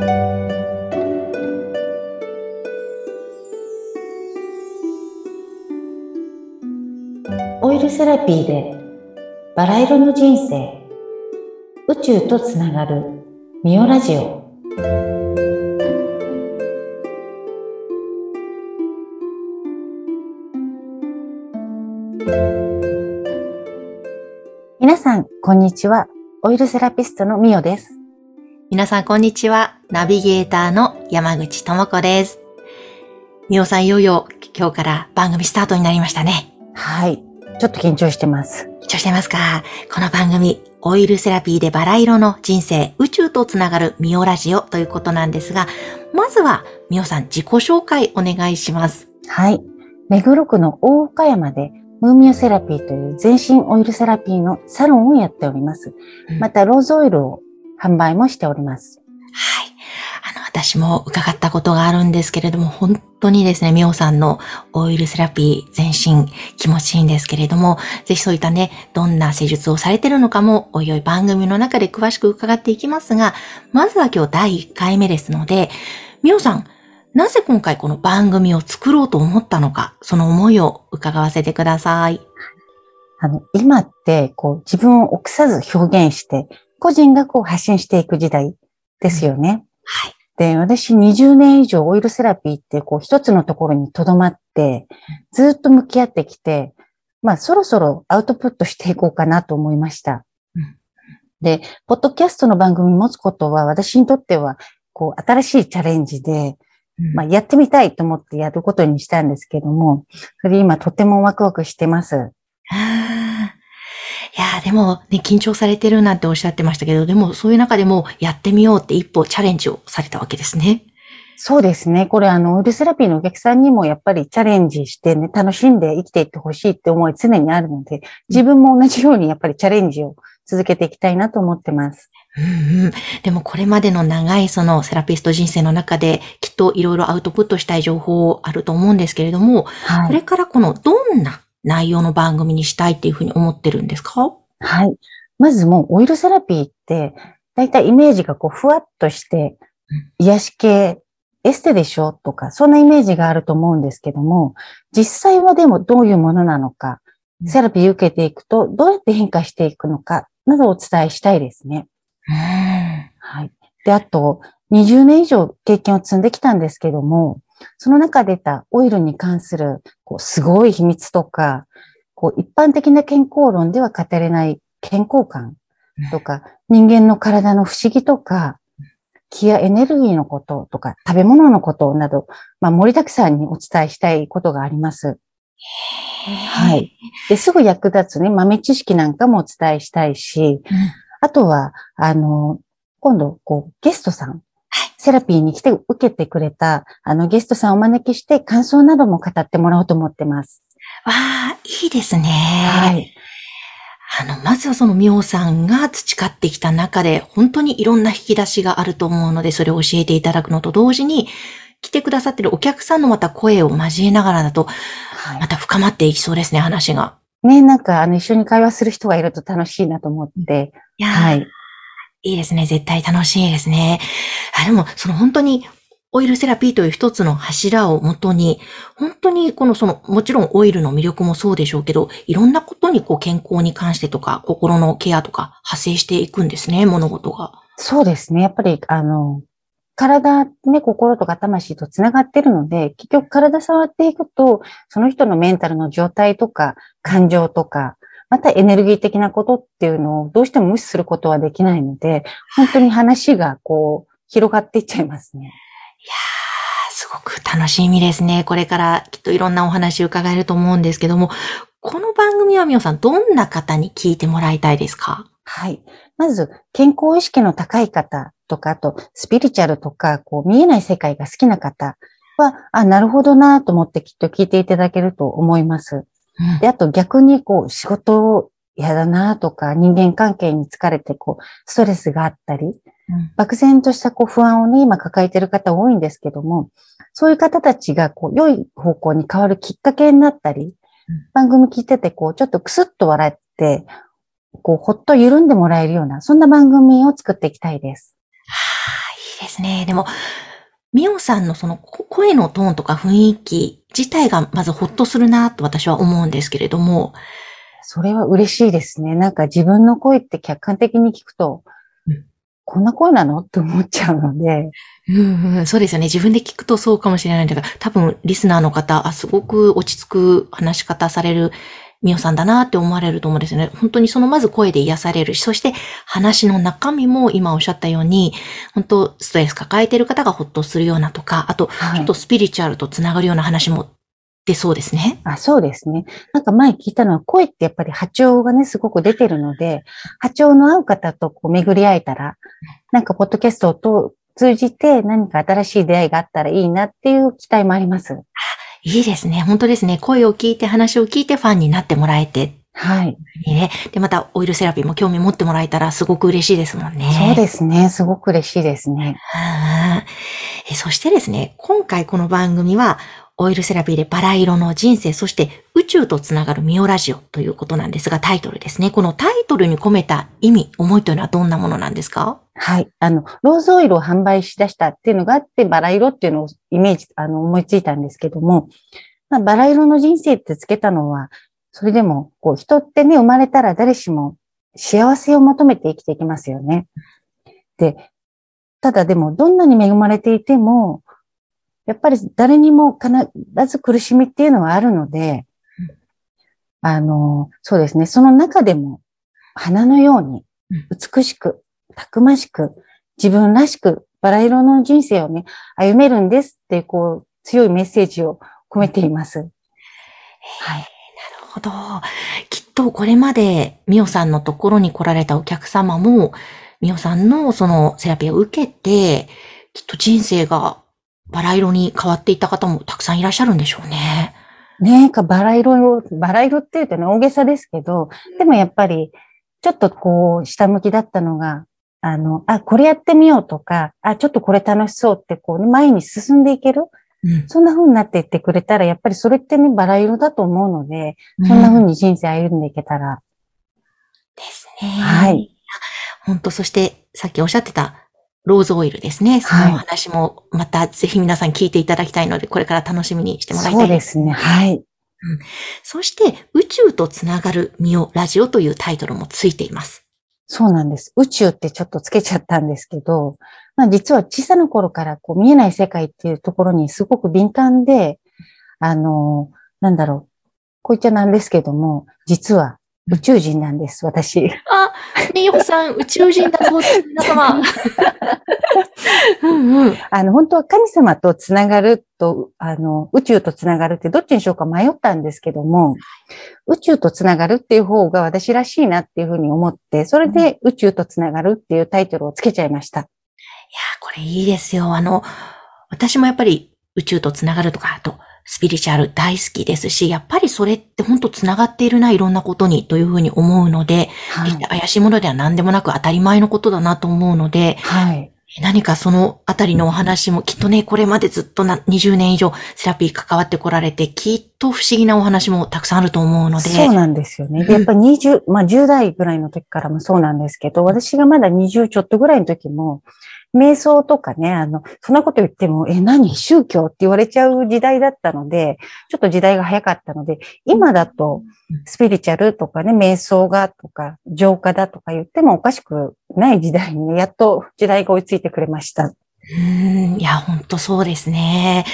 オイルセラピーでバラ色の人生。宇宙とつながるミオラジオ。皆さんこんにちは。オイルセラピストのミオです。皆さん、こんにちは。ナビゲーターの山口智子です。みおさん、いよいよ今日から番組スタートになりましたね。はい。ちょっと緊張してます。緊張してますか？この番組、オイルセラピーでバラ色の人生、宇宙とつながるミオラジオということなんですが、まずは、みおさん、自己紹介お願いします。はい。目黒区の大岡山でムーミオセラピーという全身オイルセラピーのサロンをやっております。うん。またローズオイルを販売もしております私も伺ったことがあるんですけれども、本当にですね、みおさんのオイルセラピー全身気持ちいいんですけれども、ぜひそういったね、どんな施術をされてるのかも、おいおい番組の中で詳しく伺っていきますが、まずは今日第1回目ですので、みおさん、なぜ今回この番組を作ろうと思ったのか、その思いを伺わせてください。あの、今って、こう、自分を臆さず表現して、個人がこう発信していく時代ですよね。はい。で、私20年以上オイルセラピーって、こう、一つのところに留まって、ずっと向き合ってきて、まあ、そろそろアウトプットしていこうかなと思いました。うんで、ポッドキャストの番組持つことは、私にとっては、こう、新しいチャレンジで、まあ、やってみたいと思ってやることにしたんですけども、それ今とてもワクワクしてます。いやーでもね、緊張されてるなんておっしゃってましたけど、でもそういう中でもやってみようって一歩チャレンジをされたわけですね。そうですね。これあの、オイルセラピーのお客さんにもやっぱりチャレンジしてね、楽しんで生きていってほしいって思い常にあるので、自分も同じようにやっぱりチャレンジを続けていきたいなと思ってます。うんうん。でもこれまでの長いそのセラピスト人生の中できっといろいろアウトプットしたい情報あると思うんですけれども、はい。これからこのどんな内容の番組にしたいっていうふうに思ってるんですか？はい。まずもうオイルセラピーって、だいたいイメージがこう、ふわっとしてうん、癒し系、エステでしょ？とか、そんなイメージがあると思うんですけども、実際はでもどういうものなのか、うんセラピー受けていくと、どうやって変化していくのか、などをお伝えしたいですね。うん。はい。で、あと、20年以上経験を積んできたんですけども、その中で出たオイルに関する、こう、すごい秘密とか、こう、一般的な健康論では語れない健康感とか、人間の体の不思議とか、気やエネルギーのこととか、食べ物のことなど、まあ、盛りだくさんにお伝えしたいことがあります。はい。で、すぐ役立つね、豆知識なんかもお伝えしたいし、うんあとは、あの、今度、こう、ゲストさん、セラピーに来て受けてくれた、あの、ゲストさんをお招きして、感想なども語ってもらおうと思ってます。わあ、いいですね。はい。あの、まずはそのみおさんが培ってきた中で、本当にいろんな引き出しがあると思うので、それを教えていただくのと同時に、来てくださってるお客さんのまた声を交えながらだと、はまた深まっていきそうですね、話が。い。ね、なんか、あの、一緒に会話する人がいると楽しいなと思って、いやーはい。いいですね。絶対楽しいですね。あでも、その本当に、オイルセラピーという一つの柱をもとに、本当にこのその、もちろんオイルの魅力もそうでしょうけど、いろんなことにこう健康に関してとか、心のケアとか派生していくんですね、物事が。そうですね。やっぱり、あの、体、ね、心とか魂とつながってるので、結局体触っていくと、その人のメンタルの状態とか、感情とか、またエネルギー的なことっていうのをどうしても無視することはできないので、本当に話がこう、広がっていっちゃいますね。いやー、すごく楽しみですね。これからきっといろんなお話伺えると思うんですけども、この番組はみおさん、どんな方に聞いてもらいたいですか？はい。まず、健康意識の高い方とか、あと、スピリチュアルとか、こう、見えない世界が好きな方は、あ、なるほどなと思ってきっと聞いていただけると思います。うんで、あと逆にこう仕事嫌だなとか人間関係に疲れてこうストレスがあったり、うん漠然としたこう不安をね、今抱えている方多いんですけども、そういう方たちがこう良い方向に変わるきっかけになったり、うん番組聞いててこうちょっとクスッと笑って、こうほっと緩んでもらえるような、そんな番組を作っていきたいです。はあ、いいいですね。でも、みおさんのその声のトーンとか雰囲気自体がまずほっとするなと私は思うんですけれども。それは嬉しいですね。なんか自分の声って客観的に聞くと、うん、こんな声なの？って思っちゃうので。うんうん、そうですよね。自分で聞くとそうかもしれないんだけど、多分リスナーの方、あ、すごく落ち着く話し方されるみおさんだなって思われると思うんですよね。本当にそのまず声で癒されるし、そして話の中身も今おっしゃったように、本当ストレス抱えている方がほっとするようなとか、あと、ちょっとスピリチュアルとつながるような話も出そうですね。あ、そうですね。なんか前聞いたのは声ってやっぱり波長がね、すごく出てるので、波長の合う方とこう巡り合えたら、なんかポッドキャストを通じて何か新しい出会いがあったらいいなっていう期待もあります。いいですね。本当ですね。声を聞いて、話を聞いてファンになってもらえて。はい。ね。で、またオイルセラピーも興味持ってもらえたらすごく嬉しいですもんね。そうですね。すごく嬉しいですね。えそしてですね、今回この番組は、オイルセラピーでバラ色の人生、そして宇宙とつながるミオラジオということなんですが、タイトルですね。このタイトルに込めた意味、思いというのはどんなものなんですか？はい。あの、ローズオイルを販売しだしたっていうのがあって、バラ色っていうのをイメージ、あの、思いついたんですけども、まあ、バラ色の人生ってつけたのは、それでも、こう、人ってね、生まれたら誰しも幸せを求めて生きていきますよね。で、ただでも、どんなに恵まれていても、やっぱり誰にも必ず苦しみっていうのはあるので、あの、そうですね、その中でも、花のように、美しく、たくましく、自分らしく、バラ色の人生をね、歩めるんですって、こう、強いメッセージを込めています。はい。なるほど。きっとこれまでみおさんのところに来られたお客様も、みおさんのそのセラピーを受けて、きっと人生がバラ色に変わっていった方もたくさんいらっしゃるんでしょうね。ねえか、バラ色、バラ色って言うとね、大げさですけど、でもやっぱり、ちょっとこう、下向きだったのが、あの、あ、これやってみようとか、あ、ちょっとこれ楽しそうって、こう、ね、前に進んでいける？うん、そんな風になっていってくれたら、やっぱりそれってね、バラ色だと思うので、そんな風に人生歩んでいけたら。ですね。はい。本当そして、さっきおっしゃってた、ローズオイルですね。その話も、またぜひ皆さん聞いていただきたいので、これから楽しみにしてもらいたいそうですね。はい。うん、そして、宇宙とつながるミオラジオというタイトルもついています。そうなんです。宇宙ってちょっとつけちゃったんですけど、まあ実は小さな頃からこう見えない世界っていうところにすごく敏感で、あの、なんだろう、こう言っちゃなんですけども、実は宇宙人なんです、私。あ、みおさん、宇宙人だそうです、皆様。うんうん、あの、本当は神様とつながると、あの、宇宙とつながるってどっちにしようか迷ったんですけども、宇宙とつながるっていう方が私らしいなっていうふうに思って、それで宇宙とつながるっていうタイトルをつけちゃいました。や、これいいですよ。あの、私もやっぱり宇宙とつながるとか、あと、スピリチュアル大好きですし、やっぱりそれって本当つながっているな、いろんなことにというふうに思うので、はい、怪しいものでは何でもなく当たり前のことだなと思うので、はい、何かそのあたりのお話もきっとね、これまでずっとな20年以上セラピー関わってこられて、きっと不思議なお話もたくさんあると思うので。そうなんですよね。やっぱ20、まあ10代ぐらいの時からもそうなんですけど、私がまだ20ちょっとぐらいの時も、瞑想とかね、あの、そんなこと言っても、え、何？宗教って言われちゃう時代だったので、ちょっと時代が早かったので、今だと、スピリチュアルとかね、瞑想がとか、浄化だとか言ってもおかしくない時代にね、やっと時代が追いついてくれました。うん、いや、ほんとそうですね。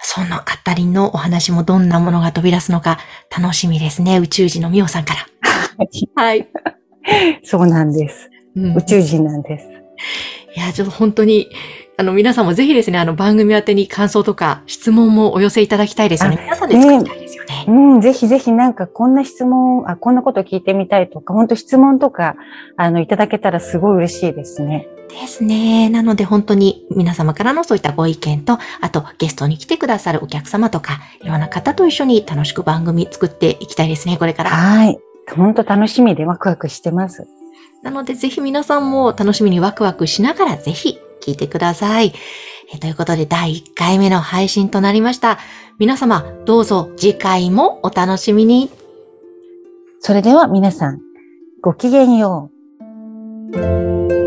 そのあたりのお話もどんなものが飛び出すのか楽しみですね。宇宙人のミオさんから。はい。そうなんです、うん。宇宙人なんです。いや、ちょっと本当に、あの、皆さんもぜひですね、あの、番組宛てに感想とか質問もお寄せいただきたいですよね。皆さんで作りたいですよね。うん、ぜひぜひなんかこんな質問、あ、こんなこと聞いてみたいとか、本当質問とか、あの、いただけたらすごい嬉しいですね。ですね。なので本当に皆様からのそういったご意見と、あとゲストに来てくださるお客様とか、いろんな方と一緒に楽しく番組作っていきたいですね、これから。はい。本当楽しみでワクワクしてます。なのでぜひ皆さんも楽しみにワクワクしながらぜひ聞いてください。えということで第1回目の配信となりました。皆様どうぞ次回もお楽しみに。それでは皆さんごきげんよう。